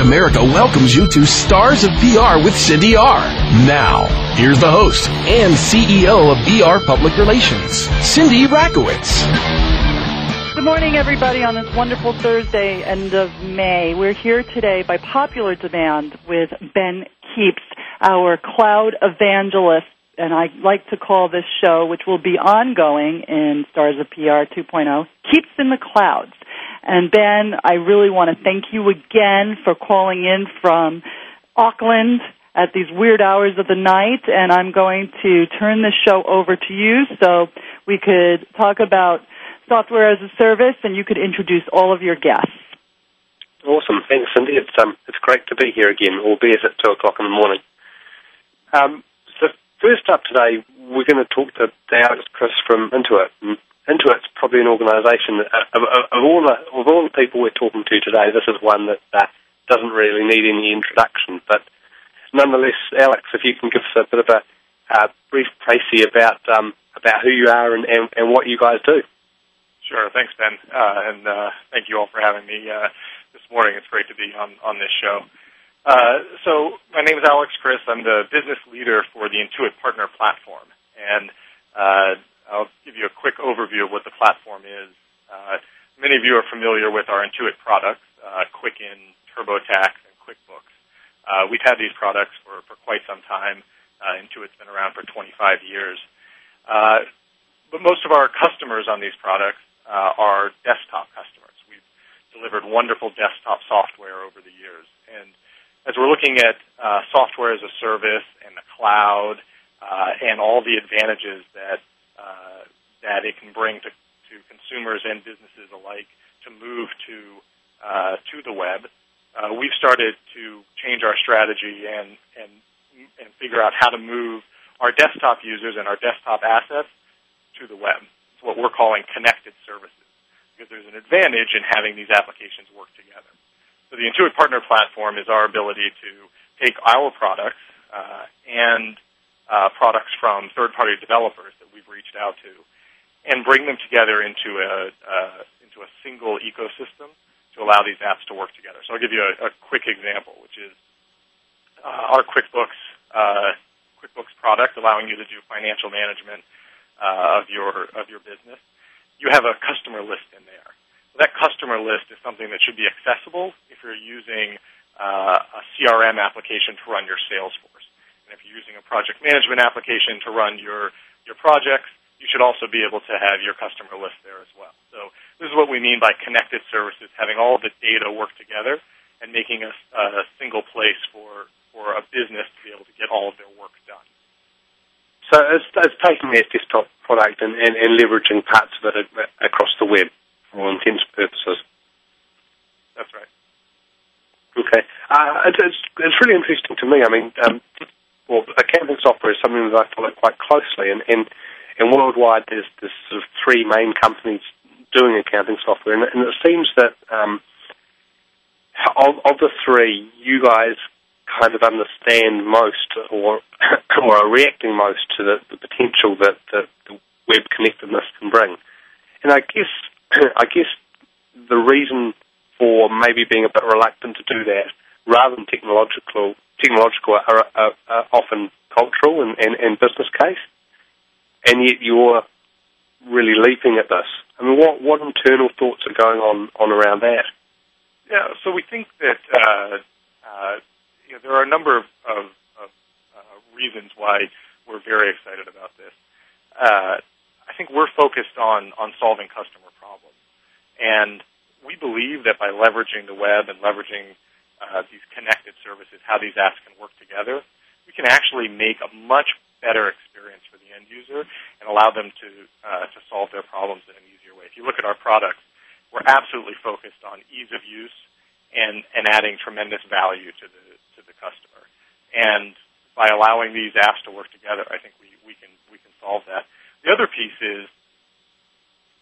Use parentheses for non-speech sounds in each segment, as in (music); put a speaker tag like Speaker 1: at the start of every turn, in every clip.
Speaker 1: America welcomes you to Stars of PR with Cindy R. Now, here's the host and CEO of BR Public Relations, Cindy Rakowitz.
Speaker 2: Good morning, everybody, on this wonderful Thursday, end of May. We're here today by popular demand with Ben Kepes, our cloud evangelist, and I like to call this show, which will be ongoing in Stars of PR 2.0, Kepes in the Clouds. And Ben, I really want to thank you again for calling in from Auckland at these weird hours of the night, and I'm going to turn this show over to you so we could talk about software as a service and you could introduce all of your guests.
Speaker 3: Awesome. Thanks, Cindy. It's, um, it's great to be here again, albeit at 2 o'clock in the morning. Um, so first up today, we're going to talk to Alex Chriss from Intuit. And Intuit's probably an organisation uh, of, of, of, all the of all the people we're talking to today, this is one that uh, doesn't really need any introduction. But nonetheless, Alex, if you can give us a bit of a uh, brief précis about um, about who you are and, and, and, what you guys do.
Speaker 4: Sure. Thanks, Ben, uh, and uh, thank you all for having me uh, this morning. It's great to be on on this show. so my name is Alex Chriss. I'm the business leader for the Intuit Partner Platform, and I'll give you a quick overview of what the platform is. Uh, many of you are familiar with our Intuit products, uh, Quicken, TurboTax, and QuickBooks. Uh, we've had these products for, for quite some time. Uh, Intuit's been around for 25 years. Uh, but most of our customers on these products uh, are desktop customers. We've delivered wonderful desktop software over the years. And as we're looking at software as a service and the cloud and all the advantages that uh, that it can bring to, to consumers and businesses alike to move to uh, to the web. Uh, we've started to change our strategy and and and figure out how to move our desktop users and our desktop assets to the web. It's what we're calling connected services because there's an advantage in having these applications work together. So the Intuit Partner Platform is our ability to take our products uh, and uh, products from third-party developers that we've reached out to, and bring them together into a uh, into a single ecosystem to allow these apps to work together. So I'll give you a, a quick example, which is uh, our QuickBooks uh, QuickBooks product, allowing you to do financial management uh, of your of your business. You have a customer list in there. That customer list is something that should be accessible if you're using uh, a CRM application to run your Salesforce. And if you're using a project management application to run your your projects, you should also be able to have your customer list there as well. So this is what we mean by connected services, having all the data work together and making a, a single place for, for a business to be able to get all of their work done.
Speaker 3: So it's, it's taking this desktop product and, and, and leveraging parts of it across the web for all intents and purposes.
Speaker 4: That's right.
Speaker 3: Okay. Uh, it's, it's, it's really interesting to me. I mean, um, well, accounting software is something that I follow quite closely, and, and, and worldwide there's, there's sort of three main companies doing accounting software, and, and it seems that um, of, of the three, you guys kind of understand most or (coughs) or are reacting most to the, the potential that, that the web connectedness can bring. And I guess (coughs) I guess the reason for maybe being a bit reluctant to do that, rather than technological technological are, are, are often cultural and, and, and, business case, and yet you're really leaping at this. I mean, what what internal thoughts are going on on around that?
Speaker 4: Yeah, so we think that uh, uh, you know, there are a number of, of, of uh, reasons why we're very excited about this. Uh, I think we're focused on on solving customer problems, and we believe that by leveraging the web and leveraging uh, these connected services, how these apps can work together, we can actually make a much better experience for the end user and allow them to uh, to solve their problems in an easier way. If you look at our products, we're absolutely focused on ease of use and and adding tremendous value to the to the customer. And by allowing these apps to work together, I think we, we can we can solve that. The other piece is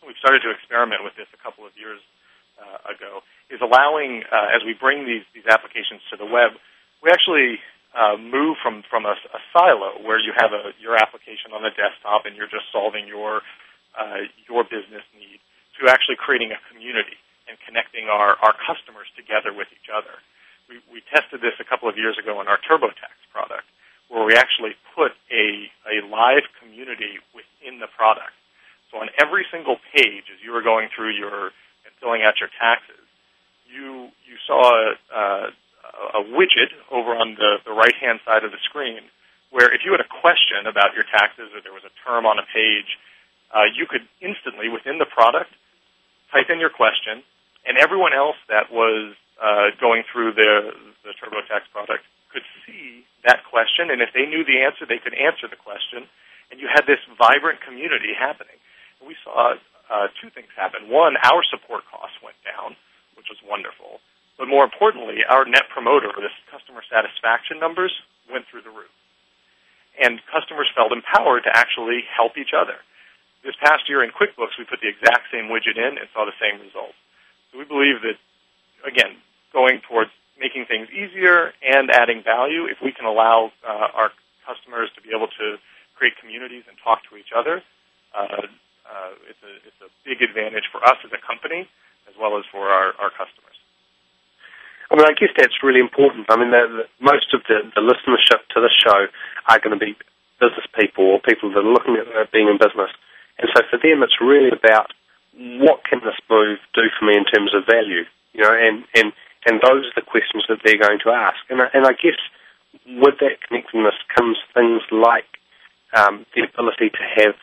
Speaker 4: we've started to experiment with this a couple of years uh, ago, is allowing uh, as we bring these these applications to the web, we actually uh, move from from a, a silo where you have a your application on the desktop and you're just solving your uh, your business need to actually creating a community and connecting our, our customers together with each other. We, we tested this a couple of years ago in our TurboTax product, where we actually put a, a live community within the product. So on every single page, as you were going through your and filling out your taxes, you you saw a, a widget over on the, the right hand side of the screen where if you had a question about your taxes or there was a term on a page, uh, you could instantly within the product type in your question, and everyone else that was uh, going through the the TurboTax product could see that question, and if they knew the answer, they could answer the question, and you had this vibrant community happening. And we saw uh, two things happen. One, our support costs went down, which was wonderful, but more importantly, our net promoter, this customer satisfaction numbers, went through the roof, and customers felt empowered to actually help each other. This past year in QuickBooks, we put the exact same widget in and saw the same results. So we believe that, again, going towards making things easier and adding value, if we can allow uh, our customers to be able to create communities and talk to each other, uh, uh, it's, a, it's a big advantage for us as a company as well as for our, our customers.
Speaker 3: I mean, I guess that's really important. I mean, the, the, most of the, the listenership to this show are going to be business people or people that are looking at being in business. And so for them, it's really about what can this move do for me in terms of value, you know, and, and and those are the questions that they're going to ask. And, and I guess with that connectedness comes things like um, the ability to have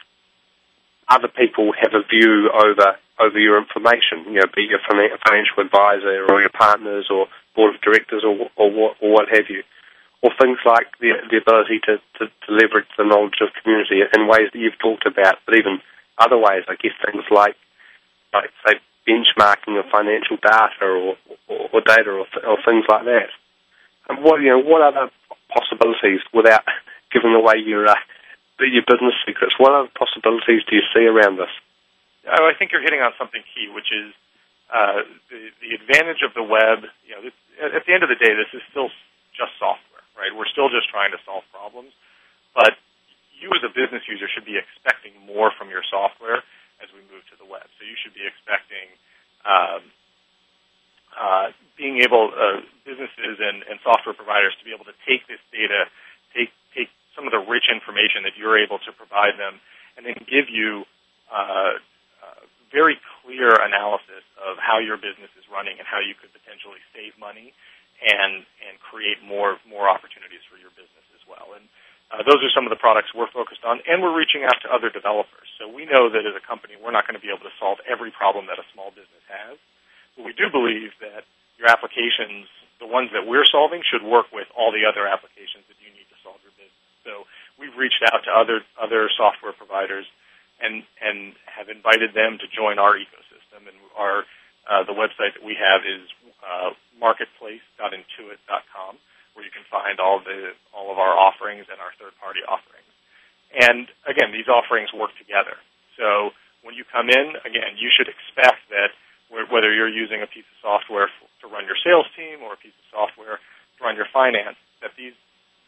Speaker 3: other people have a view over over your information, you know, be your financial advisor or your partners or board of directors or or what, or what have you, or things like the the ability to, to, to leverage the knowledge of community in ways that you've talked about, but even other ways, I guess things like like say benchmarking of financial data or, or, or data or, or, things like that. And what you know, what other possibilities without giving away your uh, your business secrets? What other possibilities do you see around this?
Speaker 4: Oh, I think you're hitting on something key, which is uh, the, the advantage of the web. You know, this, at the end of the day, this is still just software, right? We're still just trying to solve problems, but you as a business user should be expecting more from your software as we move to the web. So you should be expecting um, uh, being able, uh, businesses and, and software providers to be able to take this data, take some of the rich information that you're able to provide them, and then give you uh, uh, very clear analysis of how your business is running and how you could potentially save money and and create more more opportunities for your business as well. And uh, those are some of the products we're focused on, and we're reaching out to other developers. So we know that as a company, we're not going to be able to solve every problem that a small business has. But we do believe that your applications, the ones that we're solving, should work with all the other applications that you need to solve your business. So we've reached out to other other software providers and and have invited them to join our ecosystem. And our uh, the website that we have is uh, marketplace.intuit.com where you can find all the all of our offerings and our third party offerings. And again, these offerings work together. So when you come in, again, you should expect that whether you're using a piece of software to run your sales team or a piece of software to run your finance, that these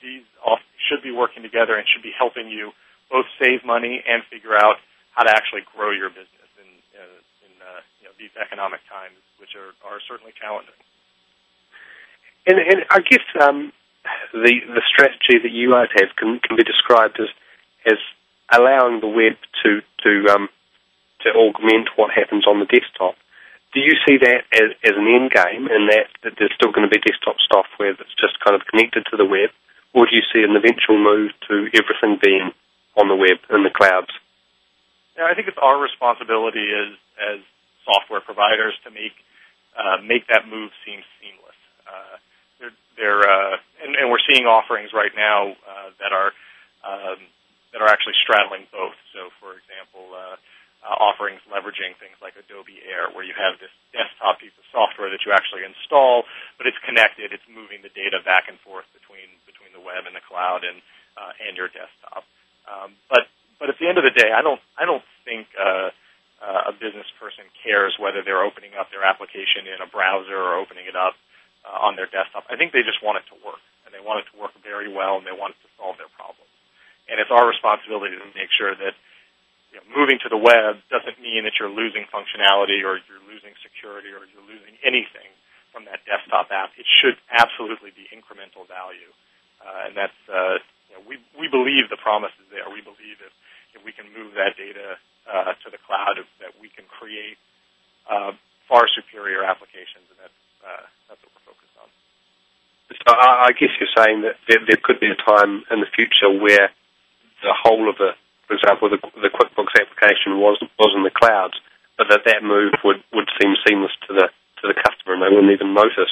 Speaker 4: these all should be working together and should be helping you both save money and figure out how to actually grow your business in uh, in uh, you know, these economic times, which are, are certainly challenging.
Speaker 3: And, and I guess um, the the strategy that you guys have can, can be described as as allowing the web to to um, to augment what happens on the desktop. Do you see that as, as an end game, and that, that there's still going to be desktop software that's just kind of connected to the web, or do you see an eventual move to everything being on the web in the clouds?
Speaker 4: Yeah, I think it's our responsibility as as software providers to make uh, make that move seem seamless. Uh, they're, they're uh, and, and we're seeing offerings right now uh, that are um, that are actually straddling both. So, for example, uh, uh, offerings leveraging things like Adobe Air, where you have this desktop piece of software that you actually install, but it's connected. It's moving the data back and forth between between the web and the cloud and uh, and your desktop. Um, but but at the end of the day, I don't I don't think uh, uh, a business person cares whether they're opening up their application in a browser or opening it up uh, on their desktop. I think they just want it to work, and they want it to work very well, and they want it to solve their problems. And it's our responsibility to make sure that you know, moving to the web doesn't mean that you're losing functionality or you're losing security or you're losing anything from that desktop app. It should absolutely be incremental value, uh, and that's uh, you know, we we believe the promise is there. We believe if if we can move that data uh, to the cloud, that we can create uh, far superior applications, and that's uh, that's what we're focused on.
Speaker 3: So I guess you're saying that there, there could be a time in the future where the whole of the for example, the, the QuickBooks application was was in the clouds, but that that move would, would seem seamless to the to the customer, and they wouldn't even notice.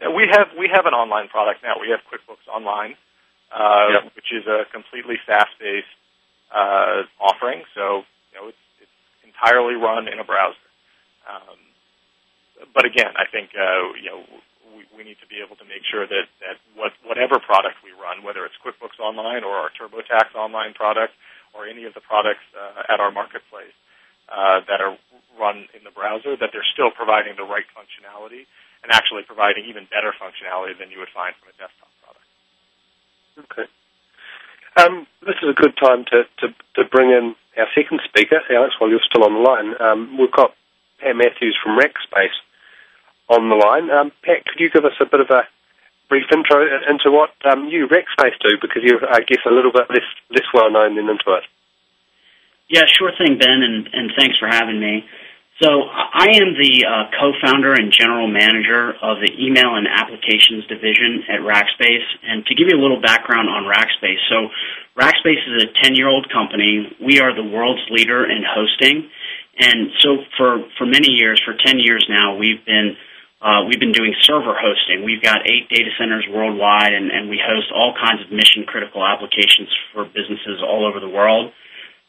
Speaker 4: Yeah, we have we have an online product now. We have QuickBooks Online, uh, yep. which is a completely SaaS-based uh, offering. So you know, it's, it's entirely run in a browser. Um, but again, I think uh, you know we, we need to be able to make sure that that what, whatever product we run, whether it's QuickBooks Online or our TurboTax Online product or any of the products uh, at our marketplace uh, that are run in the browser, that they're still providing the right functionality and actually providing even better functionality than you would find from a desktop product.
Speaker 3: Okay. Um, this is a good time to, to, to, bring in our second speaker, Alex, while you're still on the line. Um, we've got Pat Matthews from Rackspace on the line. Um, Pat, could you give us a bit of a brief intro into what um, you Rackspace do because you're, I guess, a little bit less less well known than Intuit.
Speaker 5: Yeah, sure thing, Ben, and, and thanks for having me. So I am the uh, co-founder and general manager of the email and applications division at Rackspace. And to give you a little background on Rackspace, so Rackspace is a 10-year-old company. We are the world's leader in hosting. And so for, for many years, for 10 years now, we've been uh, we've been doing server hosting. We've got eight data centers worldwide, and, and we host all kinds of mission critical applications for businesses all over the world.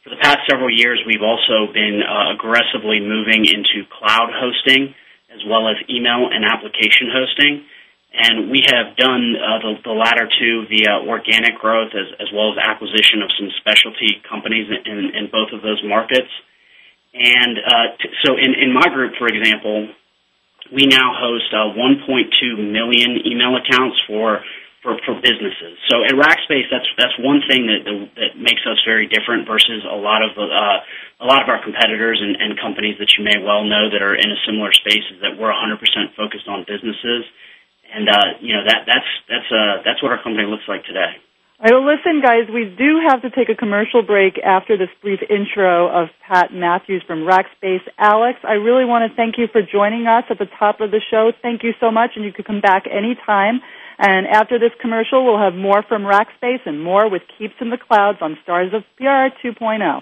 Speaker 5: For the past several years, we've also been uh, aggressively moving into cloud hosting as well as email and application hosting. And we have done uh, the, the latter two via organic growth as, as well as acquisition of some specialty companies in, in both of those markets. And uh, t- so in, in my group, for example, we now host uh, 1.2 million email accounts for, for for businesses. So at Rackspace, that's that's one thing that that makes us very different versus a lot of uh, a lot of our competitors and, and companies that you may well know that are in a similar space. Is that we're 100% focused on businesses, and uh, you know that that's that's uh, that's what our company looks like today.
Speaker 2: All right, well, listen, guys, we do have to take a commercial break after this brief intro of Pat Matthews from Rackspace. Alex, I really want to thank you for joining us at the top of the show. Thank you so much, and you can come back anytime. And after this commercial, we'll have more from Rackspace and more with Kepes in the Clouds on Stars of PR 2.0.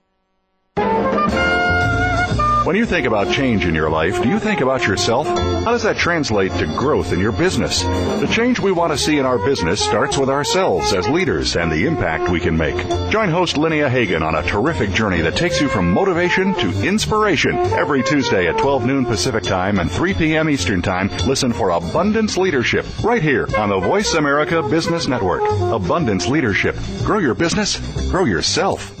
Speaker 6: When you think about change in your life, do you think about yourself? How does that translate to growth in your business? The change we want to see in our business starts with ourselves as leaders and the impact we can make. Join host Linnea Hagan on a terrific journey that takes you from motivation to inspiration every Tuesday at 12 noon Pacific Time and 3 p.m. Eastern Time. Listen for Abundance Leadership right here on the Voice America Business Network. Abundance Leadership. Grow your business, grow yourself.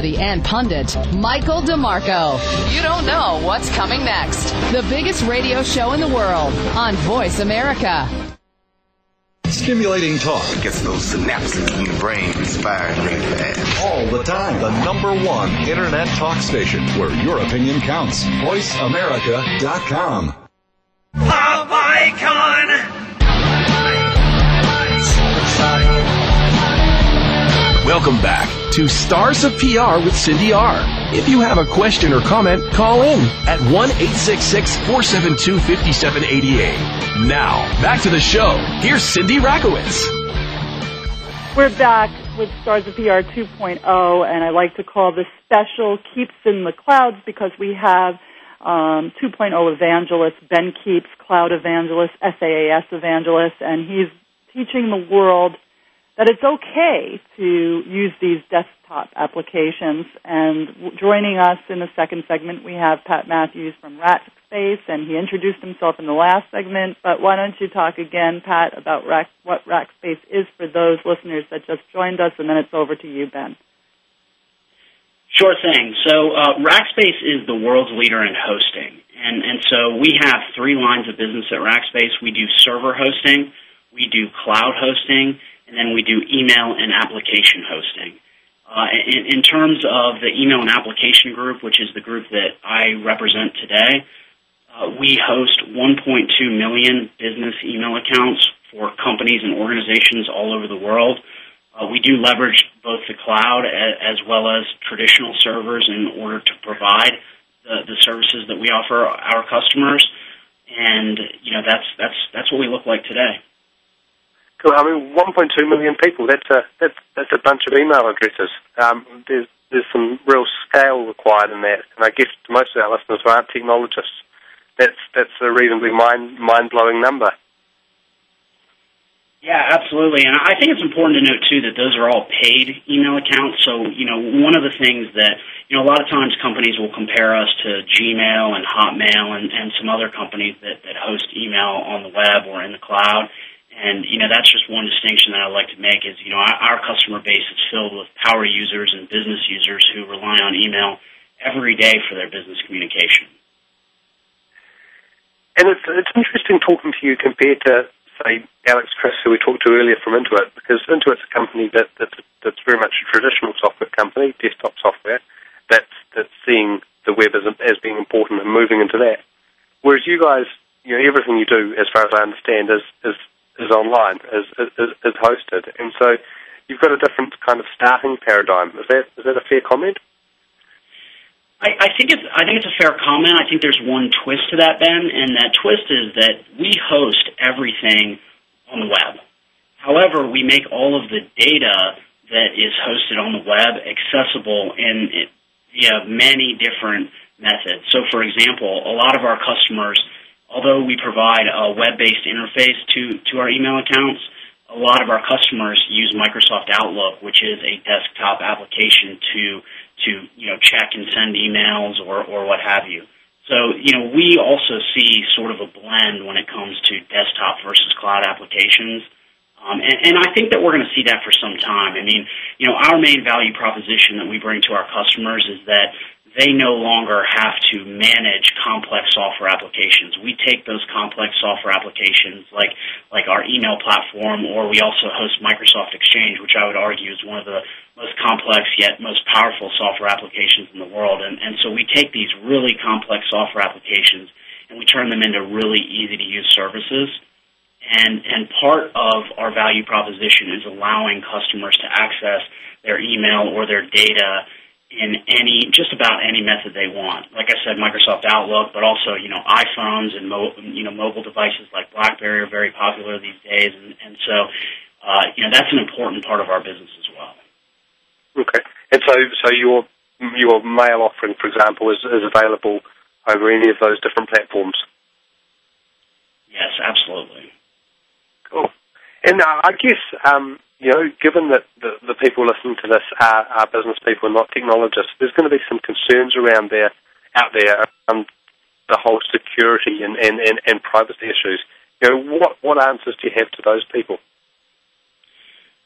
Speaker 7: personality and pundit, Michael DeMarco. You don't know what's coming next. The biggest radio show in the world on Voice America.
Speaker 6: Stimulating talk.
Speaker 8: Gets those synapses in the brain firing really fast.
Speaker 6: All the time. The number one internet talk station where your opinion counts. VoiceAmerica.com.
Speaker 9: Pop icon!
Speaker 1: Welcome back to Stars of PR with Cindy R. If you have a question or comment, call in at 1 866 472 5788. Now, back to the show. Here's Cindy Rakowitz.
Speaker 2: We're back with Stars of PR 2.0, and I like to call this special Kepes in the Clouds because we have um, 2.0 evangelist, Ben Kepes, cloud evangelist, SaaS evangelist, and he's teaching the world that it's okay to use these desktop applications. And joining us in the second segment, we have Pat Matthews from Rackspace, and he introduced himself in the last segment. But why don't you talk again, Pat, about Rack, what Rackspace is for those listeners that just joined us, and then it's over to you, Ben.
Speaker 5: Sure thing. So uh, Rackspace is the world's leader in hosting, and and so we have three lines of business at Rackspace. We do server hosting, we do cloud hosting, and then we do email and application hosting. Uh, in, in terms of the email and application group, which is the group that I represent today, uh, we host 1.2 million business email accounts for companies and organizations all over the world. Uh, we do leverage both the cloud as well as traditional servers in order to provide the, the services that we offer our customers, and you know that's that's that's what we look like today.
Speaker 3: Cool. I mean, 1.2 million people. That's a that's that's a bunch of email addresses. Um, there's there's some real scale required in that, and I guess most of our listeners aren't technologists. That's that's a reasonably mind mind blowing number.
Speaker 5: Yeah, absolutely. And I think it's important to note too that those are all paid email accounts. So, you know, one of the things that, you know, a lot of times companies will compare us to Gmail and Hotmail and, and some other companies that, that host email on the web or in the cloud. And, you know, that's just one distinction that I'd like to make is, you know, our, our customer base is filled with power users and business users who rely on email every day for their business communication.
Speaker 3: And it's, it's interesting talking to you compared to say Alex Chriss, who we talked to earlier from Intuit, because Intuit's a company that, that's, that's very much a traditional software company, desktop software, that's that's seeing the web as, as being important and moving into that. Whereas you guys, you know, everything you do, as far as I understand, is is, is online, is, is is hosted, and so you've got a different kind of starting paradigm. Is that is that a fair comment?
Speaker 5: I, I think it's I think it's a fair comment. I think there's one twist to that, Ben, and that twist is that we host everything on the web. However, we make all of the data that is hosted on the web accessible in via many different methods. So, for example, a lot of our customers, although we provide a web-based interface to to our email accounts, a lot of our customers use Microsoft Outlook, which is a desktop application to to you know check and send emails or or what have you. So you know we also see sort of a blend when it comes to desktop versus cloud applications. Um, and, and I think that we're going to see that for some time. I mean, you know, our main value proposition that we bring to our customers is that they no longer have to manage complex software applications. We take those complex software applications like like our email platform or we also host Microsoft Exchange, which I would argue is one of the most complex yet most powerful software applications in the world. And, and so we take these really complex software applications and we turn them into really easy to use services. And, and part of our value proposition is allowing customers to access their email or their data in any just about any method they want. Like I said, Microsoft Outlook, but also you know iPhones and mo- you know mobile devices like BlackBerry are very popular these days, and, and so uh, you know that's an important part of our business as well.
Speaker 3: Okay, and so so your your mail offering, for example, is, is available over any of those different platforms.
Speaker 5: Yes, absolutely.
Speaker 3: Cool. And uh, I guess um, you know, given that the, the people listening to this are, are business people and not technologists, there's going to be some concerns around there, out there, the whole security and, and, and, and privacy issues. You know, what, what answers do you have to those people?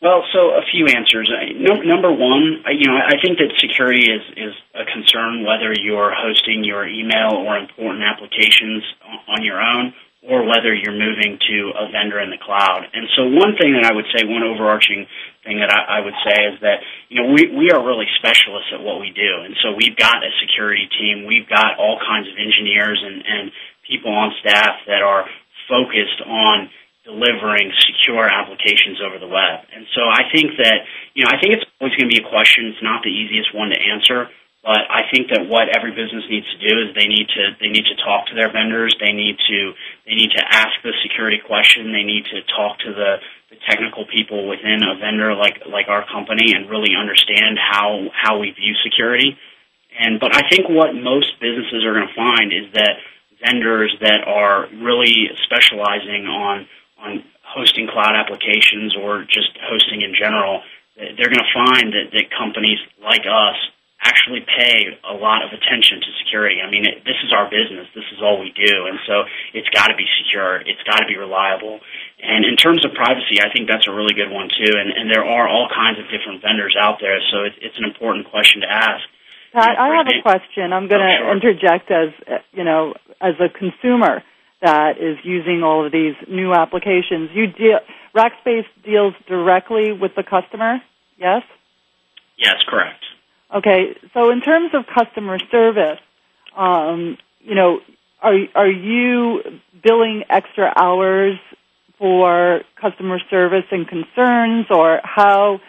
Speaker 5: Well, so a few answers. No, number one, you know, I think that security is, is a concern whether you're hosting your email or important applications on your own or whether you're moving to a vendor in the cloud. And so one thing that I would say, one overarching thing that I, I would say is that, you know, we, we are really specialists at what we do. And so we've got a security team. We've got all kinds of engineers and, and people on staff that are focused on delivering secure applications over the web. And so I think that, you know, I think it's always going to be a question. It's not the easiest one to answer. But I think that what every business needs to do is they need to they need to talk to their vendors. They need to they need to ask the security question. They need to talk to the, the technical people within a vendor like like our company and really understand how how we view security. And but I think what most businesses are going to find is that vendors that are really specializing on on hosting cloud applications or just hosting in general, they're going to find that, that companies like us actually pay a lot of attention to security. I mean, it, this is our business. This is all we do. And so it's got to be secure. It's got to be reliable. And in terms of privacy, I think that's a really good one too. And, and there are all kinds of different vendors out there. So it, it's an important question to ask.
Speaker 2: Pat, I have a question. I'm going to oh, sure. interject as, you know, as a consumer that is using all of these new applications. You deal, Rackspace deals directly with the customer, yes?
Speaker 5: Yes, correct.
Speaker 2: Okay, so in terms of customer service, um, you know, are are you billing extra hours for customer service and concerns, or how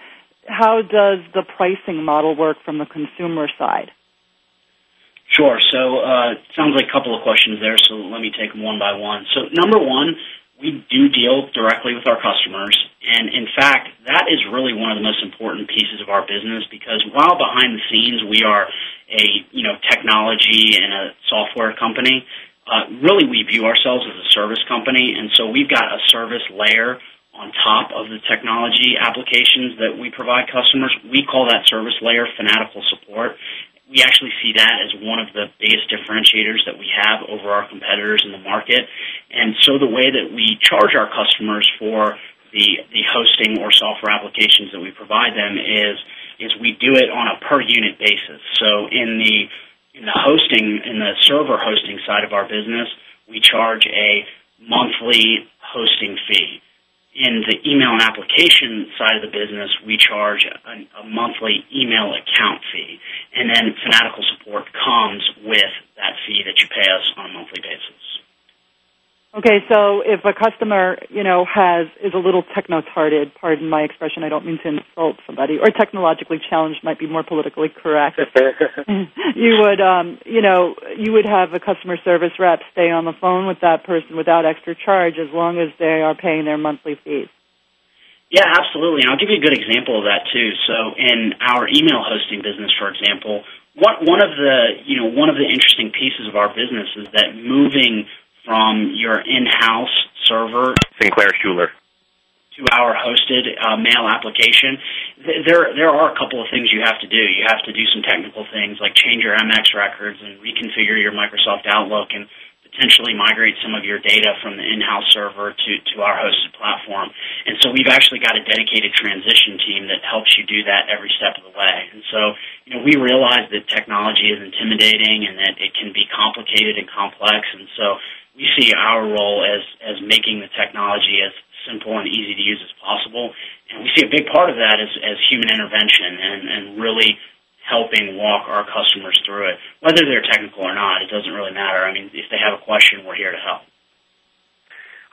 Speaker 2: how does the pricing model work from the consumer side?
Speaker 5: Sure. So, uh, sounds like a couple of questions there. So let me take them one by one. So, number one, we do deal directly with our customers. And in fact, that is really one of the most important pieces of our business because while behind the scenes we are a, you know, technology and a software company, uh, really we view ourselves as a service company. And so we've got a service layer on top of the technology applications that we provide customers. We call that service layer fanatical support we actually see that as one of the biggest differentiators that we have over our competitors in the market. And so the way that we charge our customers for the, the hosting or software applications that we provide them is, is we do it on a per unit basis. So in the, in the hosting, in the server hosting side of our business, we charge a monthly hosting fee in the email and application side of the business, we charge a, a, monthly email account fee, and then Fanatical support comes with that fee that you pay us on a monthly basis.
Speaker 2: Okay, so if a customer, you know, has is a little techno-tarded, pardon my expression, I don't mean to insult somebody, or technologically challenged might be more politically correct. (laughs) you would, um, you know, you would have a customer service rep stay on the phone with that person without extra charge as long as they are paying their monthly fees.
Speaker 5: Yeah, absolutely. And I'll give you a good example of that too. So in our email hosting business, for example, one one of the you know one of the interesting pieces of our business is that moving from your in-house server,
Speaker 10: Sinclair Schuller,
Speaker 5: to our hosted uh, mail application, there there are a couple of things you have to do. You have to do some technical things like change your MX records and reconfigure your Microsoft Outlook and potentially migrate some of your data from the in-house server to, to our hosted platform. And so we've actually got a dedicated transition team that helps you do that every step of the way. And so, you know, we realize that technology is intimidating and that it can be complicated and complex. And so we see our role as, as making the technology as simple and easy to use as possible. And we see a big part of that as, as human intervention and, and really helping walk our customers through it. Whether they're technical or not, it doesn't really matter. I mean, if they have a question, we're here to help.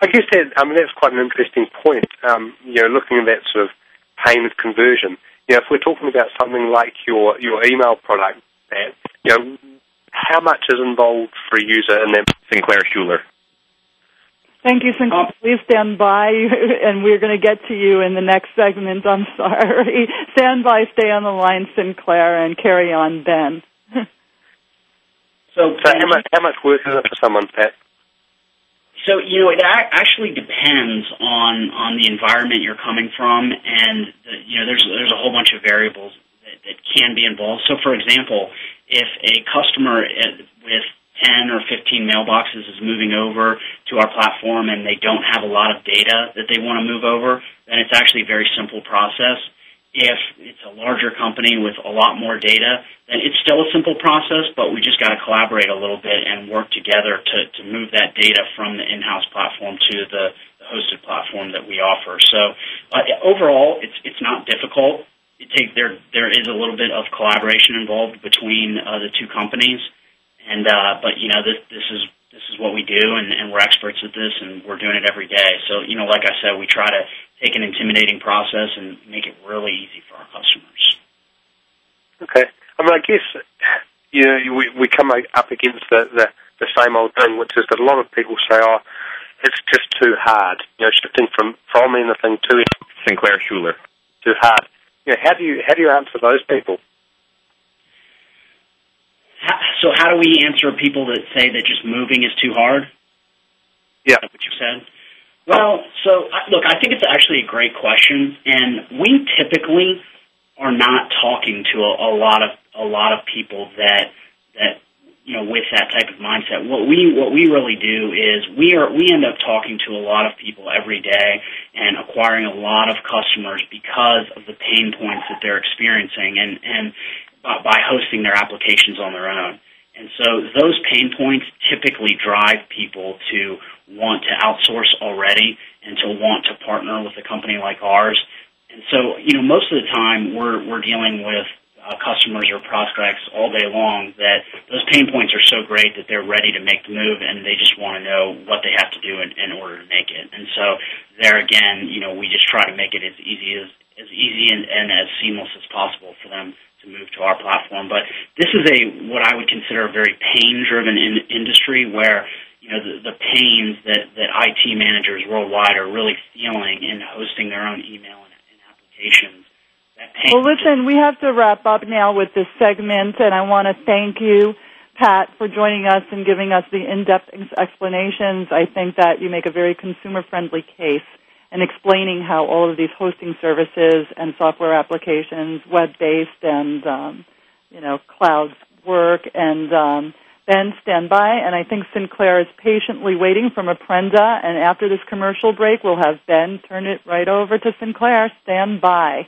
Speaker 3: I guess that I mean that's quite an interesting point. Um, you know, looking at that sort of payment conversion. You know, if we're talking about something like your your email product, that you know, how much is involved for a user in that?
Speaker 10: Sinclair Schuller.
Speaker 2: Thank you, Sinclair. Um, Please stand by, (laughs) and we're going to get to you in the next segment. I'm (laughs) sorry. Stand by, stay on the line, Sinclair, and carry on, Ben.
Speaker 3: so, so how much how much work is it for someone, Pat?
Speaker 5: So you know, it actually depends on on the environment you're coming from, and the, you know, there's there's a whole bunch of variables that, can be involved. So, for example, if a customer uh, with 10 or 15 mailboxes is moving over to our platform and they don't have a lot of data that they want to move over, then it's actually a very simple process. If it's a larger company with a lot more data, then it's still a simple process, but we just got to collaborate a little bit and work together to, to move that data from the in-house platform to the, the hosted platform that we offer. So uh, overall, it's it's not difficult. It take there there is a little bit of collaboration involved between uh, the two companies. And uh, but you know this this is this is what we do, and, and we're experts at this, and we're doing it every day. So you know, like I said, we try to take an intimidating process and make it really easy for our customers.
Speaker 3: Okay, I mean, I guess you know we we come up against the the, the same old thing, which is that a lot of people say, oh. It's just too hard, you know, shifting from from anything to
Speaker 10: Sinclair Schuller.
Speaker 3: Too hard. You know, how do you how do you answer those people?
Speaker 5: so how do we answer people that say that just moving is too hard?
Speaker 3: Yeah,
Speaker 5: what you said. Well, so look, I think it's actually a great question, and we typically are not talking to a, a lot of a lot of people that that you know with that type of mindset. What we what we really do is we are we end up talking to a lot of people every day and acquiring a lot of customers because of the pain points that they're experiencing, and and by hosting their applications on their own. And so those pain points typically drive people to want to outsource already and to want to partner with a company like ours. And so, you know, most of the time we're, we're dealing with uh, customers or prospects all day long that those pain points are so great that they're ready to make the move and they just want to know what they have to do in, in order to make it. And so there again, you know, we just try to make it as easy as, as easy and, and as seamless as possible for them to move to our platform. But this is a what I would consider a very pain-driven in- industry where you know the, the pains that that IT managers worldwide are really feeling in hosting their own email and, and applications.
Speaker 2: Well, listen, we have to wrap up now with this segment, and I want to thank you. Pat, for joining us and giving us the in-depth explanations. I think that you make a very consumer-friendly case in explaining how all of these hosting services and software applications, web-based and um, you know clouds work. And um, Ben, stand by. And I think Sinclair is patiently waiting from Apprenda. And after this commercial break, we'll have Ben turn it right over to Sinclair. Stand by.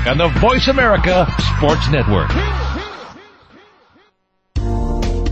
Speaker 10: on the Voice America Sports Network.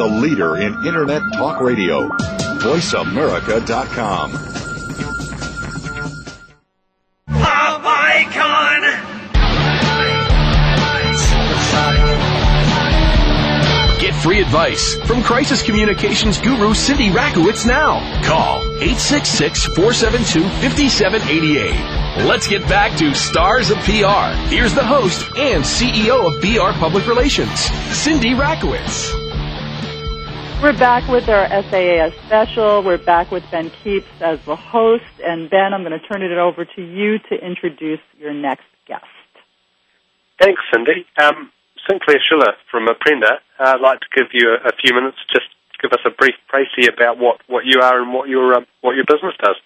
Speaker 6: The leader in Internet talk radio. VoiceAmerica.com.
Speaker 9: Pop icon.
Speaker 1: Get free advice from crisis communications guru Cindy Rakowitz now. Call 866-472-5788. Let's get back to Stars of PR. Here's the host and CEO of BR Public Relations, Cindy Rakowitz.
Speaker 2: We're back with our SAAS special. We're back with Ben Kepes as the host. And Ben, I'm going to turn it over to you to introduce your next guest.
Speaker 3: Thanks, Cindy. Um, Sinclair Schuller from Apprenda. Uh, I'd like to give you a, a few minutes just to give us a brief précis about what, what you are and what your um, what your business does.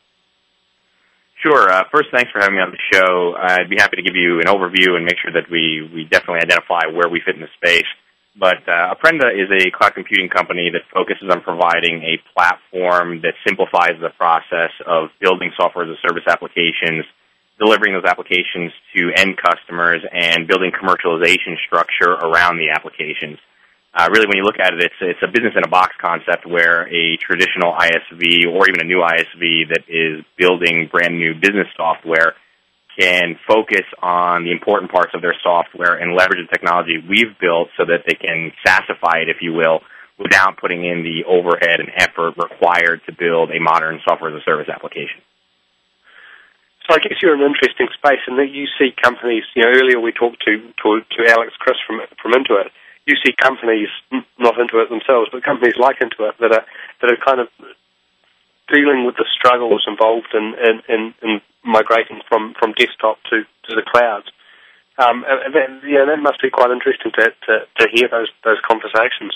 Speaker 11: Sure. Uh, first, thanks for having me on the show. I'd be happy to give you an overview and make sure that we, we definitely identify where we fit in the space. But uh, Apprenda is a cloud computing company that focuses on providing a platform that simplifies the process of building software as a service applications, delivering those applications to end customers, and building commercialization structure around the applications. Uh, really, when you look at it, it's it's a business in a box concept where a traditional ISV or even a new ISV that is building brand new business software can focus on the important parts of their software and leverage the technology we've built so that they can SaaSify it, if you will, without putting in the overhead and effort required to build a modern software as a service application.
Speaker 3: So I guess you're in an interesting space, and that you see companies. You know, earlier we talked to to, to Alex Chriss from from Intuit. You see companies not Intuit themselves, but companies like Intuit that are that are kind of dealing with the struggles involved in in, in, in migrating from, from desktop to, to the clouds. Um, and that, yeah, that must be quite interesting to, to, to hear those those conversations.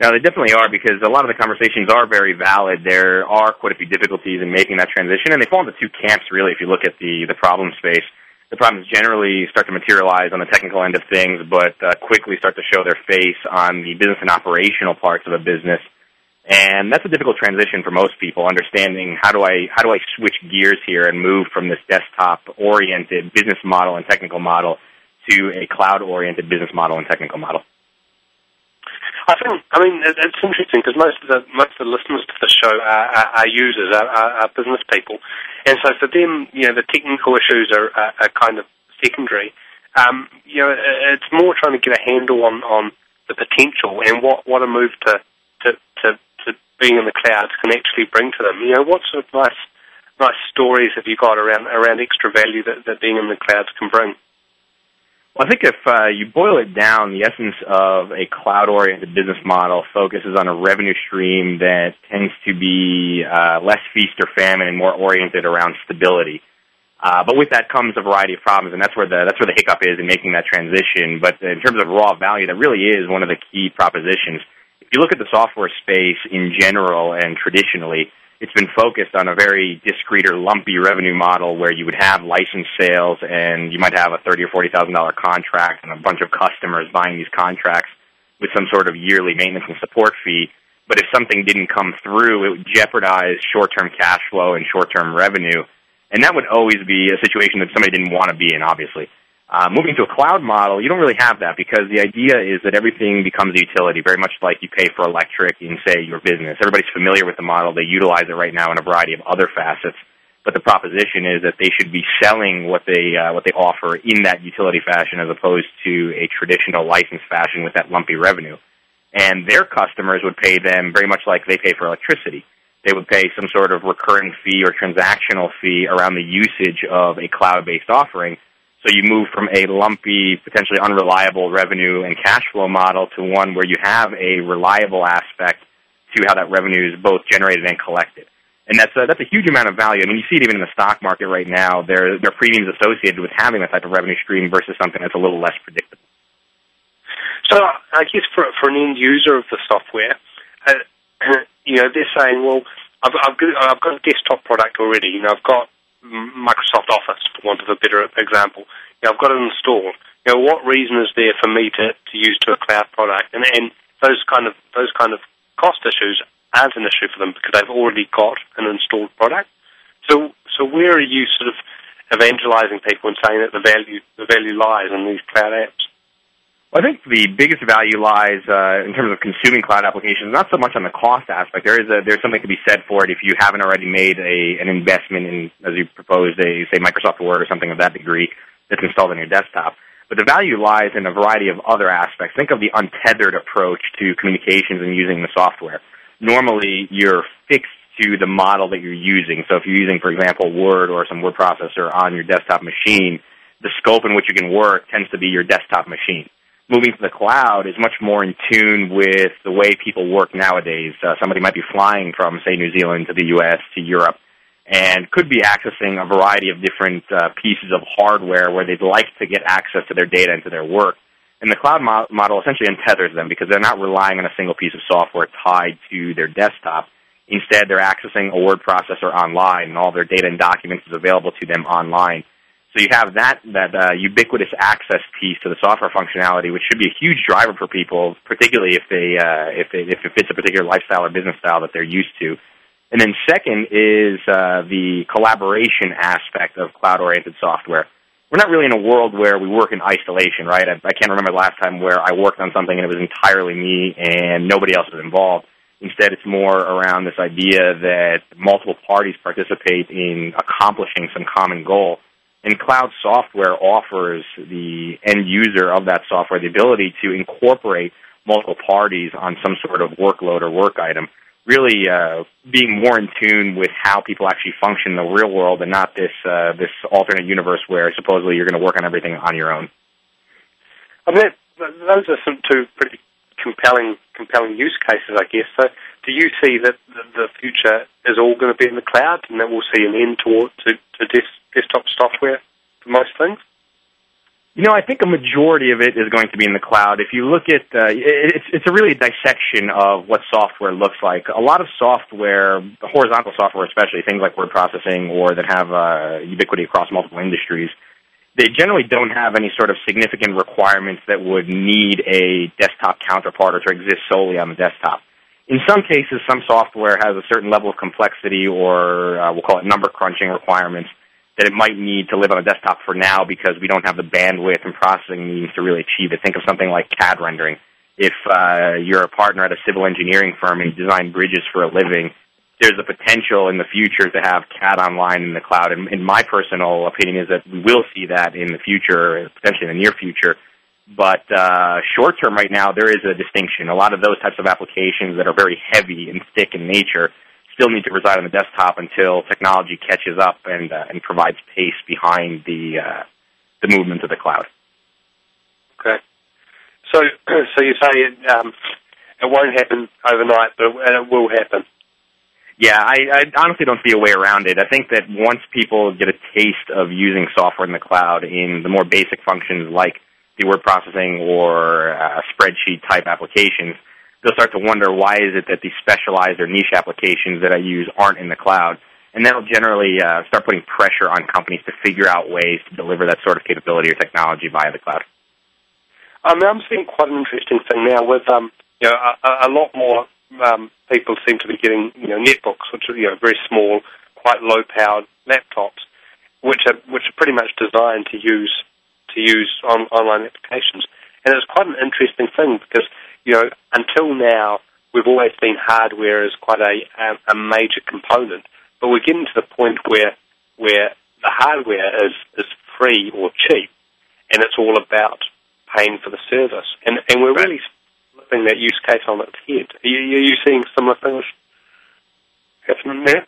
Speaker 11: No, they definitely are because a lot of the conversations are very valid. There are quite a few difficulties in making that transition, and they fall into two camps really. If you look at the the problem space, the problems generally start to materialize on the technical end of things, but uh, quickly start to show their face on the business and operational parts of a business. And that's a difficult transition for most people, understanding how do I how do I switch gears here and move from this desktop oriented business model and technical model to a cloud oriented business model and technical model.
Speaker 3: I think, I mean, it's interesting because most of the most of the listeners to the show are, are, are users, are, are, business people, and so for them, you know, the technical issues are, are, kind of secondary. Um, you know, it's more trying to get a handle on, on the potential and what, what a move to, to, to being in the clouds can actually bring to them. You know, what sort of nice nice stories have you got around around extra value that, that being in the clouds can bring?
Speaker 11: Well, I think if uh, you boil it down, the essence of a cloud-oriented business model focuses on a revenue stream that tends to be uh, less feast or famine and more oriented around stability. Uh, but with that comes a variety of problems, and that's where the that's where the hiccup is in making that transition. But in terms of raw value, that really is one of the key propositions. If you look at the software space in general and traditionally, it's been focused on a very discrete or lumpy revenue model where you would have license sales and you might have a thirty or forty thousand dollar contract and a bunch of customers buying these contracts with some sort of yearly maintenance and support fee. but if something didn't come through, it would jeopardize short-term cash flow and short-term revenue. And that would always be a situation that somebody didn't want to be in, obviously. Uh, moving to a cloud model, you don't really have that because the idea is that everything becomes a utility, very much like you pay for electric in, say, your business. Everybody's familiar with the model. They utilize it right now in a variety of other facets. But the proposition is that they should be selling what they uh, what they offer in that utility fashion, as opposed to a traditional license fashion with that lumpy revenue. And their customers would pay them very much like they pay for electricity. They would pay some sort of recurring fee or transactional fee around the usage of a cloud-based offering so you move from a lumpy, potentially unreliable revenue and cash flow model to one where you have a reliable aspect to how that revenue is both generated and collected. And that's a, that's a huge amount of value. I mean, you see it even in the stock market right now. There, there are premiums associated with having that type of revenue stream versus something that's a little less predictable.
Speaker 3: So I guess for, for an end user of the software, uh, you know, they're saying, well, I've, I've, got, I've got a desktop product already. You know, I've got Microsoft Office, for want of a better example. You know, I've got it installed. You know, what reason is there for me to, to use to a cloud product? And, and those kind of those kind of cost issues aren't an issue for them because they've already got an installed product. So, so where are you sort of evangelizing people and saying that the value the value lies in these cloud apps?
Speaker 11: I think the biggest value lies uh, in terms of consuming cloud applications, not so much on the cost aspect. There is a, there's something to be said for it if you haven't already made a an investment in, as you proposed, a say Microsoft Word or something of that degree that's installed on your desktop. But the value lies in a variety of other aspects. Think of the untethered approach to communications and using the software. Normally, you're fixed to the model that you're using. So if you're using, for example, Word or some word processor on your desktop machine, the scope in which you can work tends to be your desktop machine moving to the cloud is much more in tune with the way people work nowadays. Uh, somebody might be flying from, say, New Zealand to the U.S. to Europe and could be accessing a variety of different uh, pieces of hardware where they'd like to get access to their data and to their work. And the cloud mo- model essentially untethers them because they're not relying on a single piece of software tied to their desktop. Instead, they're accessing a word processor online and all their data and documents is available to them online. So you have that that uh, ubiquitous access piece to the software functionality, which should be a huge driver for people, particularly if they uh, if it, if it fits a particular lifestyle or business style that they're used to. And then second is uh, the collaboration aspect of cloud-oriented software. We're not really in a world where we work in isolation, right? I, I can't remember the last time where I worked on something and it was entirely me and nobody else was involved. Instead, it's more around this idea that multiple parties participate in accomplishing some common goal and cloud software offers the end user of that software the ability to incorporate multiple parties on some sort of workload or work item. Really uh, being more in tune with how people actually function in the real world and not this uh, this alternate universe where supposedly you're going to work on everything on your own.
Speaker 3: I mean, those are some two pretty compelling compelling use cases, I guess. So, do you see that the future is all going to be in the cloud, and that we'll see an end to to, to this desktop software for most things?
Speaker 11: You know, I think a majority of it is going to be in the cloud. If you look at, uh, it's it's a really dissection of what software looks like. A lot of software, horizontal software especially, things like word processing or that have uh, ubiquity across multiple industries, they generally don't have any sort of significant requirements that would need a desktop counterpart or to exist solely on the desktop. In some cases, some software has a certain level of complexity or uh, we'll call it number crunching requirements that it might need to live on a desktop for now because we don't have the bandwidth and processing needs to really achieve it. Think of something like CAD rendering. If uh, you're a partner at a civil engineering firm and you design bridges for a living, there's a potential in the future to have CAD online in the cloud. And, and my personal opinion is that we will see that in the future, potentially in the near future. But uh, short term, right now, there is a distinction. A lot of those types of applications that are very heavy and thick in nature still need to reside on the desktop until technology catches up and uh, and provides pace behind the uh, the movement of the cloud.
Speaker 3: Okay. So (clears throat) so you say it, um, it won't happen overnight, but it will happen.
Speaker 11: Yeah, I, I honestly don't see a way around it. I think that once people get a taste of using software in the cloud in the more basic functions like the word processing or uh, spreadsheet type applications, they'll start to wonder why is it that these specialized or niche applications that I use aren't in the cloud. And that'll generally uh, start putting pressure on companies to figure out ways to deliver that sort of capability or technology via the cloud.
Speaker 3: Um, I'm seeing quite an interesting thing now with um, you know, a, a lot more um, people seem to be getting you know netbooks, which are you know very small, quite low powered laptops, which are which are pretty much designed to use to use on, online applications. And it's quite an interesting thing because you know until now we've always seen hardware as quite a, a, major component, but we're getting to the point where where the hardware is, is free or cheap, and it's all about paying for the service. And and we're really flipping that use case on its head. Are you, are you seeing similar things happening there?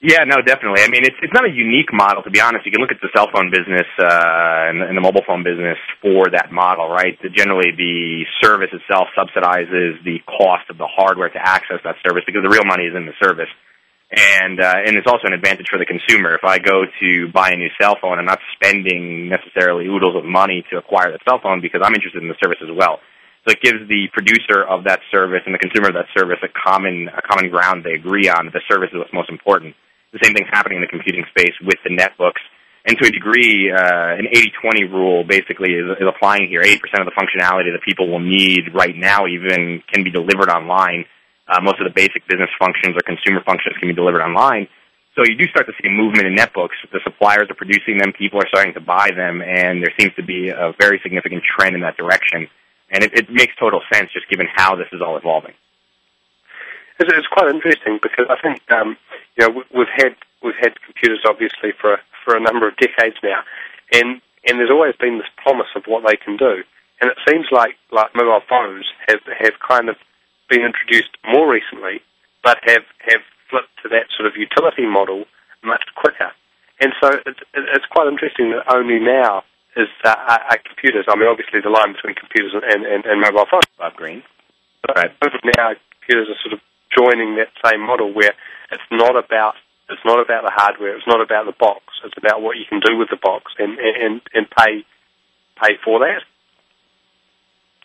Speaker 11: Yeah, no, definitely. I mean, it's it's not a unique model to be honest. You can look at the cell phone business uh, and, and the mobile phone business for that model, right? The, generally, the service itself subsidizes the cost of the hardware to access that service because the real money is in the service, and uh, and it's also an advantage for the consumer. If I go to buy a new cell phone, I'm not spending necessarily oodles of money to acquire the cell phone because I'm interested in the service as well. So it gives the producer of that service and the consumer of that service a common a common ground they agree on. That the service is what's most important. The same thing's happening in the computing space with the netbooks. And to a degree, uh, an 80-20 rule basically is, is applying here. 80% of the functionality that people will need right now even can be delivered online. Uh, most of the basic business functions or consumer functions can be delivered online. So you do start to see movement in netbooks. The suppliers are producing them, people are starting to buy them, and there seems to be a very significant trend in that direction. And it, it makes total sense just given how this is all evolving.
Speaker 3: It's, it's quite interesting because I think um, you know we've had we've had computers obviously for for a number of decades now, and and there's always been this promise of what they can do, and it seems like like mobile phones have have kind of been introduced more recently, but have have flipped to that sort of utility model much quicker, and so it's it's quite interesting that only now is uh, are computers. I mean, obviously the line between computers and, and, and mobile phones.
Speaker 11: Bob Green.
Speaker 3: But right. now computers are sort of joining that same model where it's not about it's not about the hardware, it's not about the box, it's about what you can do with the box and and and pay pay for that.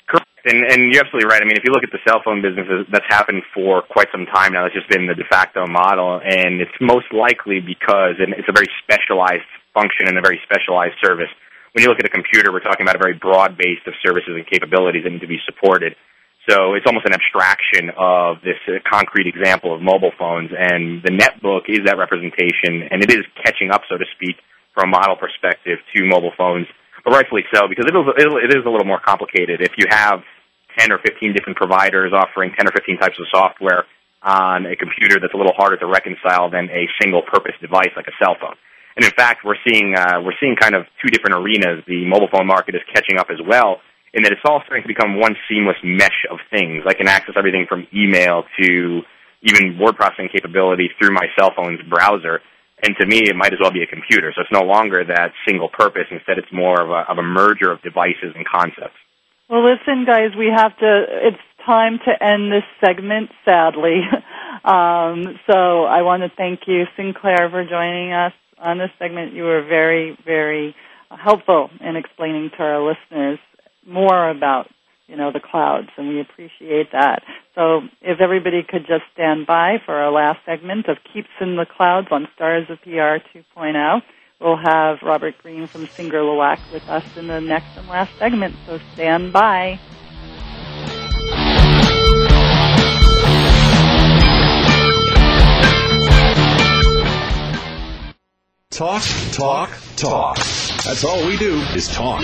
Speaker 11: Correct, and and you're absolutely right. I mean, if you look at the cell phone business, that's happened for quite some time now. It's just been the de facto model, and it's most likely because it's a very specialized function and a very specialized service. When you look at a computer, we're talking about a very broad base of services and capabilities that need to be supported. So it's almost an abstraction of this uh, concrete example of mobile phones, and the netbook is that representation, and it is catching up, so to speak, from a model perspective to mobile phones, but rightfully so because it is, it is a little more complicated. If you have 10 or 15 different providers offering 10 or 15 types of software on a computer that's a little harder to reconcile than a single purpose device like a cell phone. And in fact, we're seeing uh, we're seeing kind of two different arenas. The mobile phone market is catching up as well, in that it's all starting to become one seamless mesh of things. I can access everything from email to even word processing capability through my cell phone's browser. And to me, it might as well be a computer. So it's no longer that single purpose. Instead, it's more of a, of a merger of devices and concepts.
Speaker 2: Well, listen, guys, we have to. It's time to end this segment, sadly. (laughs) um, so I want to thank you, Sinclair, for joining us on this segment. You were very, very helpful in explaining to our listeners more about you know the clouds, and we appreciate that. So if everybody could just stand by for our last segment of Kepes in the Clouds on Stars of PR 2.0. We'll have Robert Green from Singer Lewak with us in the next and last segment, so stand by.
Speaker 6: Talk, talk, talk. That's all we do is talk.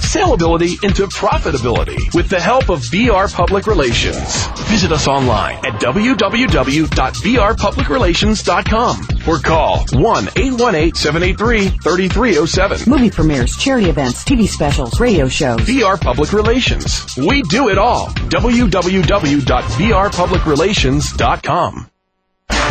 Speaker 1: saleability into profitability with the help of BR Public Relations. Visit us online at www.brpublicrelations.com or call 1-818-783-3307.
Speaker 12: Movie premieres, charity events, TV specials, radio shows.
Speaker 1: BR Public Relations. We do it all. www.brpublicrelations.com.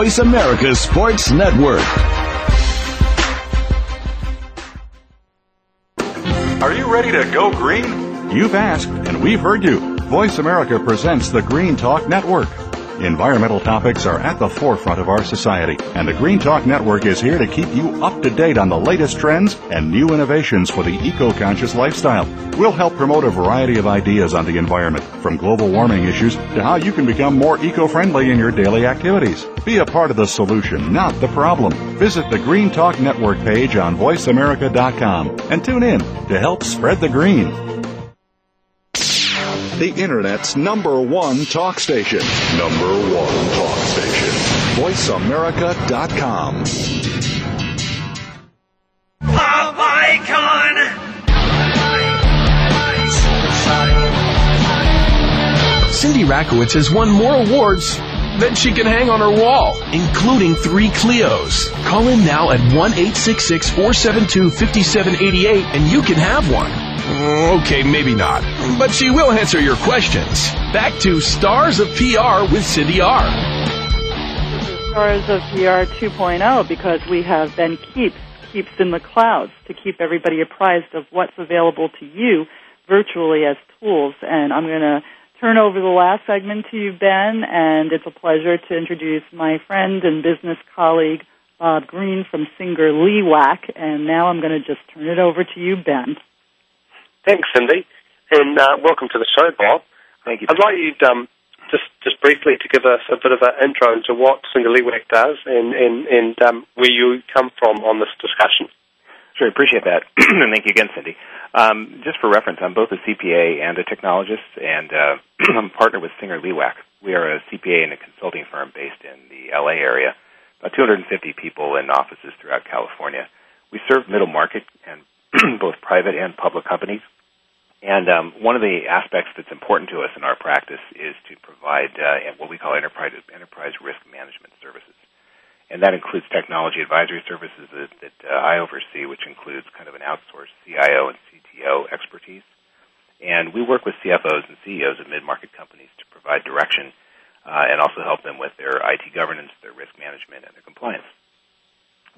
Speaker 13: Voice America Sports Network.
Speaker 6: Are you ready to go green? You've asked, and we've heard you. Voice America presents the Green Talk Network. Environmental topics are at the forefront of our society, and the Green Talk Network is here to keep you up to date on the latest trends and new innovations for the eco-conscious lifestyle. We'll help promote a variety of ideas on the environment, from global warming issues to how you can become more eco-friendly in your daily activities. Be a part of the solution, not the problem. Visit the Green Talk Network page on voiceamerica.com and tune in to help spread the green. The Internet's number one talk station. Number one talk station. VoiceAmerica.com.
Speaker 9: Pop icon.
Speaker 1: Cindy Rakowitz has won more awards than she can hang on her wall, including three Clios. Call in now at 1-866-472-5788 and you can have one. Mm, okay, maybe not, but she will answer your questions. Back to Stars of PR with Cindy R.
Speaker 2: Stars of PR 2.0 because we have Ben Kepes, Kepes in the Clouds, to keep everybody apprised of what's available to you virtually as tools. And I'm going to turn over the last segment to you, Ben, and it's a pleasure to introduce my friend and business colleague, Bob Green from Singer Lewak. And now I'm going to just turn it over to you, Ben.
Speaker 3: Thanks, Cindy, and uh, welcome to the show, Bob.
Speaker 14: Thank you.
Speaker 3: I'd like you um, just just briefly to give us a bit of an intro into what Singer Lewak does and and and um, where you come from on this discussion.
Speaker 14: Sure, appreciate that, (clears throat) and thank you again, Cindy. Um, just for reference, I'm both a CPA and a technologist, and uh, (clears throat) I'm partnered with Singer Lewak. We are a CPA and a consulting firm based in the LA area, about 250 people in offices throughout California. We serve middle market and (clears throat) both private and public companies. And um, one of the aspects that's important to us in our practice is to provide uh, what we call enterprise enterprise risk management services, and that includes technology advisory services that, that uh, I oversee, which includes kind of an outsourced CIO and CTO expertise. And we work with CFOs and CEOs of mid-market companies to provide direction uh, and also help them with their IT governance, their risk management, and their compliance.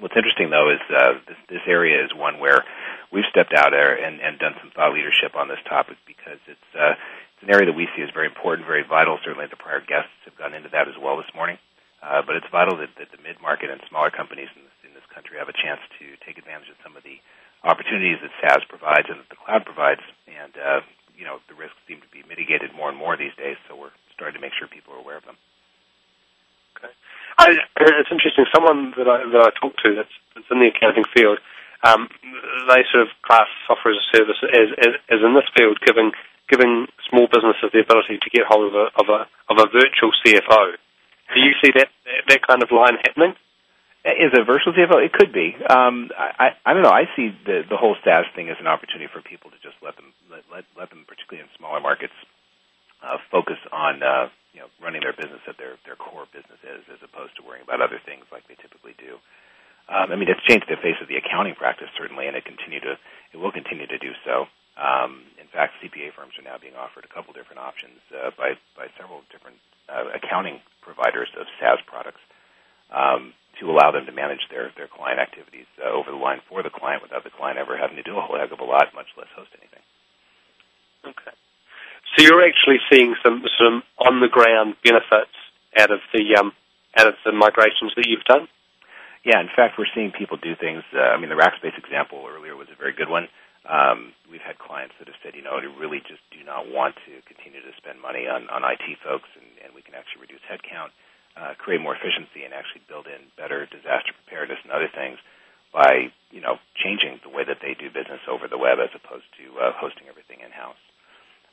Speaker 14: What's interesting though is uh, this, this area is one where we've stepped out there and, and done some thought leadership on this topic because it's uh, it's an area that we see as very important, very vital. Certainly, the prior guests have gone into that as well this morning. Uh, but it's vital that, that the mid market and smaller companies in this, in this country have a chance to take advantage of some of the opportunities that SaaS provides and that the cloud provides. And uh, you know, the risks seem to be mitigated more and more these days. So we're starting to make sure people are aware of them.
Speaker 3: I, it's interesting. Someone that I that I talk to that's, that's in the accounting field, um, they sort of class software as a service as, as, as in this field, giving giving small businesses the ability to get hold of a of a of a virtual CFO. Do you see that that kind of line happening?
Speaker 14: Is a virtual CFO? It could be. Um, I, I don't know. I see the the whole SaaS thing as an opportunity for people to just let them let let, let them, particularly in smaller markets, uh, focus on uh, you know running their business at their their core business is, as opposed to worrying about other things like they typically do. Um, I mean, it's changed the face of the accounting practice certainly, and it continue to it will continue to do so. Um, in fact, CPA firms are now being offered a couple different options uh, by by several different uh, accounting providers of SaaS products um, to allow them to manage their their client activities uh, over the line for the client without the client ever having to do a whole heck of a lot, much less host anything.
Speaker 3: Okay. So you're actually seeing some some on the ground benefits out of the um, out of the migrations that you've done.
Speaker 14: Yeah, in fact, we're seeing people do things. Uh, I mean, the Rackspace example earlier was a very good one. Um, we've had clients that have said, you know, they really just do not want to continue to spend money on, on IT folks, and, and we can actually reduce headcount, uh, create more efficiency, and actually build in better disaster preparedness and other things by, you know, changing the way that they do business over the web as opposed to uh, hosting everything in house.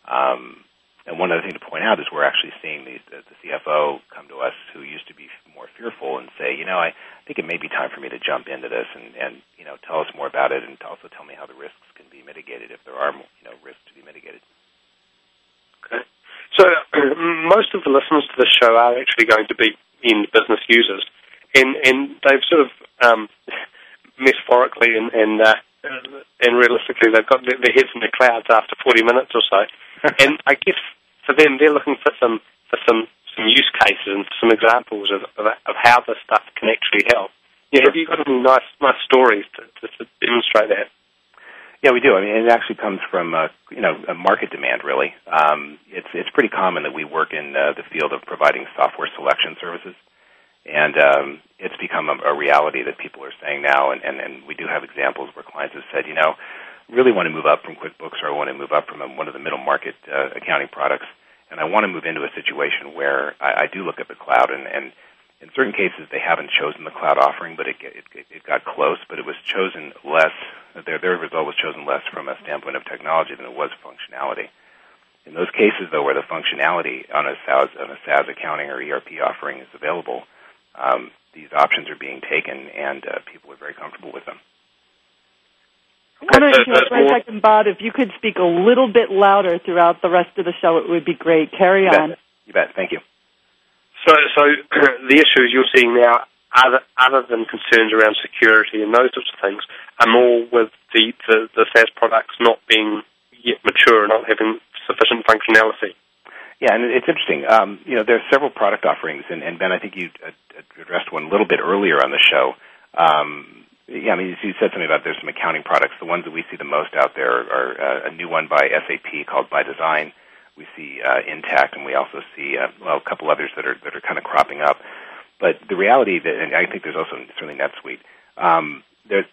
Speaker 14: Um, and one other thing to point out is we're actually seeing the, the, the CFO come to us who used to be more fearful and say, you know, I think it may be time for me to jump into this and, and you know, tell us more about it and also tell me how the risks can be mitigated if there are, you know, risks to be mitigated.
Speaker 3: Okay. So (clears throat) most of the listeners to this show are actually going to be in business users, and and they've sort of um, (laughs) metaphorically and and, uh, and realistically they've got their, their heads in the clouds after 40 minutes or so, (laughs) and I guess for them, they're looking for some for some some use cases and some examples of of, of how this stuff can actually help. Yeah, have you got any nice nice stories to, to, to demonstrate that?
Speaker 14: Yeah, we do. I mean, it actually comes from uh, you know market demand. Really, um, it's it's pretty common that we work in uh, the field of providing software selection services, and um, it's become a, a reality that people are saying now. And, and and we do have examples where clients have said, you know, really want to move up from QuickBooks or I want to move up from one of the middle market uh, accounting products and I want to move into a situation where I, I do look at the cloud, and, and in certain cases they haven't chosen the cloud offering, but it, it, it got close, but it was chosen less. Their their result was chosen less from a standpoint of technology than it was functionality. In those cases, though, where the functionality on a SaaS on a SaaS accounting or ERP offering is available, um, these options are being taken, and uh, people are very comfortable with them.
Speaker 2: I want to interrupt for a second, Bob. If you could speak a little bit louder throughout the rest of the show, it would be great. Carry
Speaker 14: you
Speaker 2: on.
Speaker 14: Bet. You bet. Thank you.
Speaker 3: So, so (clears throat) the issues you're seeing now, other, other than concerns around security and those sorts of things, are more with the, the, the SaaS products not being yet mature and not having sufficient functionality.
Speaker 14: Yeah, and it's interesting. Um, you know, there are several product offerings, and, and Ben, I think you addressed one a little bit earlier on the show. Um, yeah, I mean, you said something about there's some accounting products. The ones that we see the most out there are uh, a new one by SAP called ByDesign. We see uh, Intacct, and we also see uh, well a couple others that are that are kind of cropping up. But the reality that, and I think there's also certainly NetSuite. Um, there's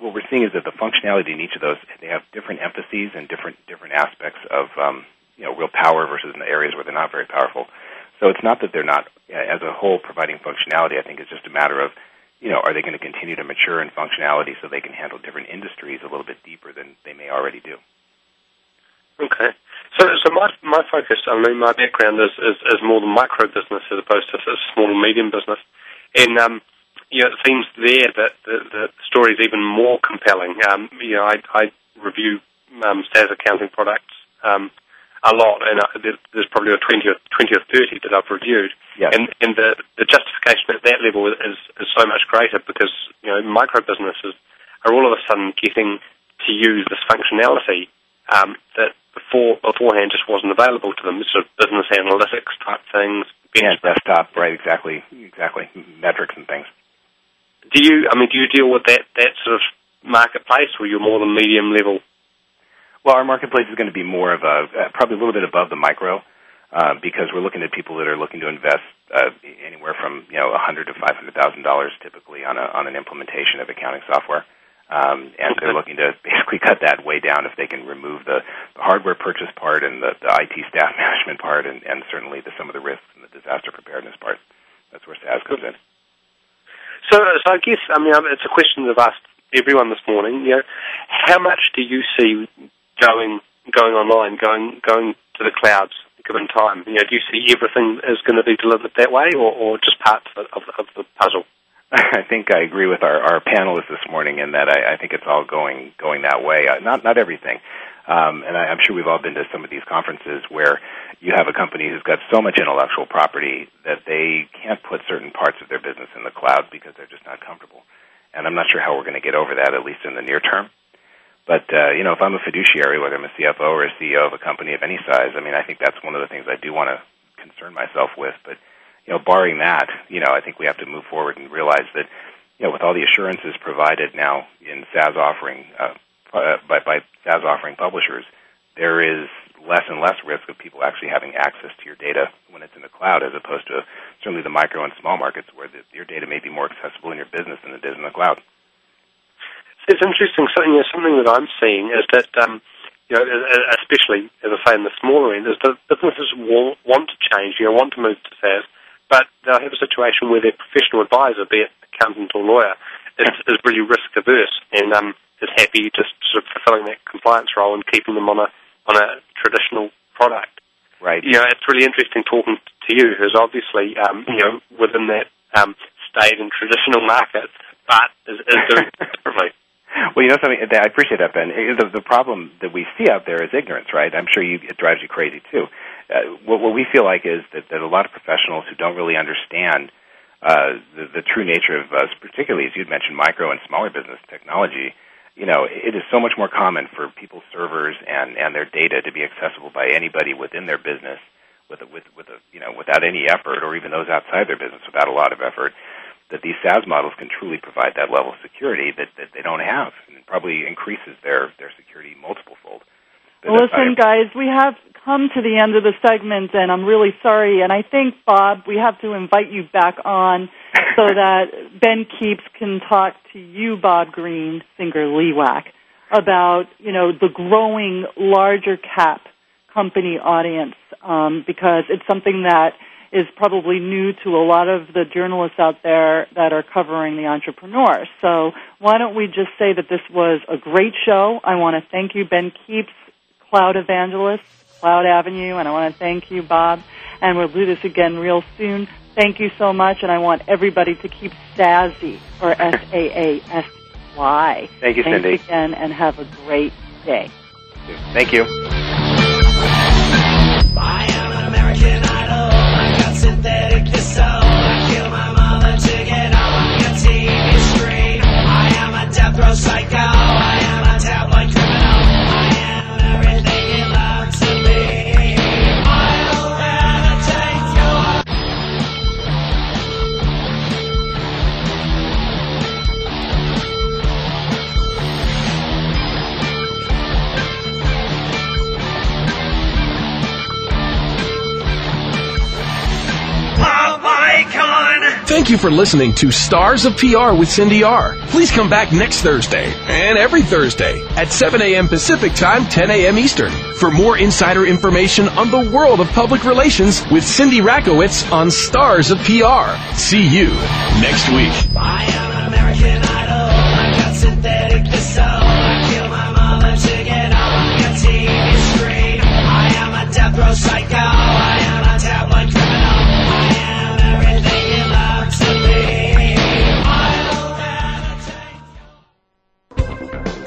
Speaker 14: what we're seeing is that the functionality in each of those they have different emphases and different different aspects of um, you know real power versus in the areas where they're not very powerful. So it's not that they're not as a whole providing functionality. I think it's just a matter of you know, are they going to continue to mature in functionality so they can handle different industries a little bit deeper than they may already do?
Speaker 3: Okay. So, so my my focus, I mean, my background is is, is more the micro business as opposed to a small and medium business, and um, you know, it seems there that the, the story is even more compelling. Um, you know, I, I review um, SaaS accounting products um, a lot, and uh, there's probably a 20 or, 20 or 30 that I've reviewed.
Speaker 14: Yes.
Speaker 3: And, and the, the justification at that level is, is so much greater because, you know, micro businesses are all of a sudden getting to use this functionality um, that before beforehand just wasn't available to them, sort of business analytics type things.
Speaker 14: Yeah, desktop, right, exactly, exactly, metrics and things.
Speaker 3: Do you, I mean, do you deal with that, that sort of marketplace or you're more the medium level
Speaker 14: well, our marketplace is going to be more of a uh, probably a little bit above the micro uh, because we're looking at people that are looking to invest uh, anywhere from you know a hundred to five hundred thousand dollars typically on a on an implementation of accounting software. Um, and they're looking to (laughs) basically cut that way down if they can remove the, the hardware purchase part and the, the IT staff (laughs) management part, and, and certainly the, some of the risks and the disaster preparedness part. That's where SaaS comes in.
Speaker 3: So, so I guess I mean it's a question I've asked everyone this morning. You know, how much do you see going going online, going going to the clouds given time? You know, do you see everything is going to be delivered that way, or, or just parts of, of, the puzzle? (laughs)
Speaker 14: I think I agree with our, our panelists this morning in that I, I think it's all going going that way. Uh, not not everything, um, and I, I'm sure we've all been to some of these conferences where you have a company who's got so much intellectual property that they can't put certain parts of their business in the cloud because they're just not comfortable. And I'm not sure how we're going to get over that, at least in the near term. But uh, you know, if I'm a fiduciary, whether I'm a CFO or a CEO of a company of any size, I mean, I think that's one of the things I do want to concern myself with. But you know, barring that, you know, I think we have to move forward and realize that you know, with all the assurances provided now in SaaS offering uh, uh, by, by SaaS offering publishers, there is less and less risk of people actually having access to your data when it's in the cloud, as opposed to certainly the micro and small markets where the, your data may be more accessible in your business than it is in the cloud.
Speaker 3: It's interesting. Something, you know, something that I'm seeing is that, um, you know, especially as I say in the smaller end, is that businesses want, want to change, you know, want to move to SaaS, but they'll have a situation where their professional advisor, be it accountant or lawyer, is, is really risk averse and um, is happy just sort of fulfilling that compliance role and keeping them on a on a traditional product.
Speaker 14: Right.
Speaker 3: You know, it's really interesting talking to you, who's obviously um, you know within that um, stayed in traditional market, but is, is doing (laughs) differently.
Speaker 14: Well, you know something. I appreciate that, Ben. The, the problem that we see out there is ignorance, right? I'm sure you, it drives you crazy too. Uh, what, what we feel like is that, that a lot of professionals who don't really understand uh, the, the true nature of, uh, particularly as you'd mentioned, micro and smaller business technology. You know, it is so much more common for people's servers and, and their data to be accessible by anybody within their business with a, with with a, you know without any effort, or even those outside their business without a lot of effort that these SaaS models can truly provide that level of security that, that they don't have, and probably increases their their security multiple fold.
Speaker 2: Listen, guys, we have come to the end of the segment, and I'm really sorry. And I think Bob, we have to invite you back on (laughs) so that Ben Kepes can talk to you, Bob Green, Singer Lewak, about you know the growing larger cap company audience um, because it's something that is probably new to a lot of the journalists out there that are covering the entrepreneur. So why don't we just say that this was a great show? I want to thank you, Ben Kepes, Cloud Evangelist, Cloud Avenue, and I want to thank you, Bob. And we'll do this again real soon. Thank you so much, and I want everybody to keep SASY, or (laughs) S-A-A-S-Y.
Speaker 14: Thank you, Cindy.
Speaker 2: Thanks again, and have a great day.
Speaker 14: Thank you.
Speaker 1: Thank you for listening to Stars of PR with Cindy R. Please come back next Thursday and every Thursday at 7 a.m. Pacific Time, 10 a.m. Eastern for more insider information on the world of public relations with Cindy Rakowitz on Stars of PR. See you next week.
Speaker 9: I am an American Idol. I got synthetic so I kill my mother to get on TV screen. I am a death row psycho.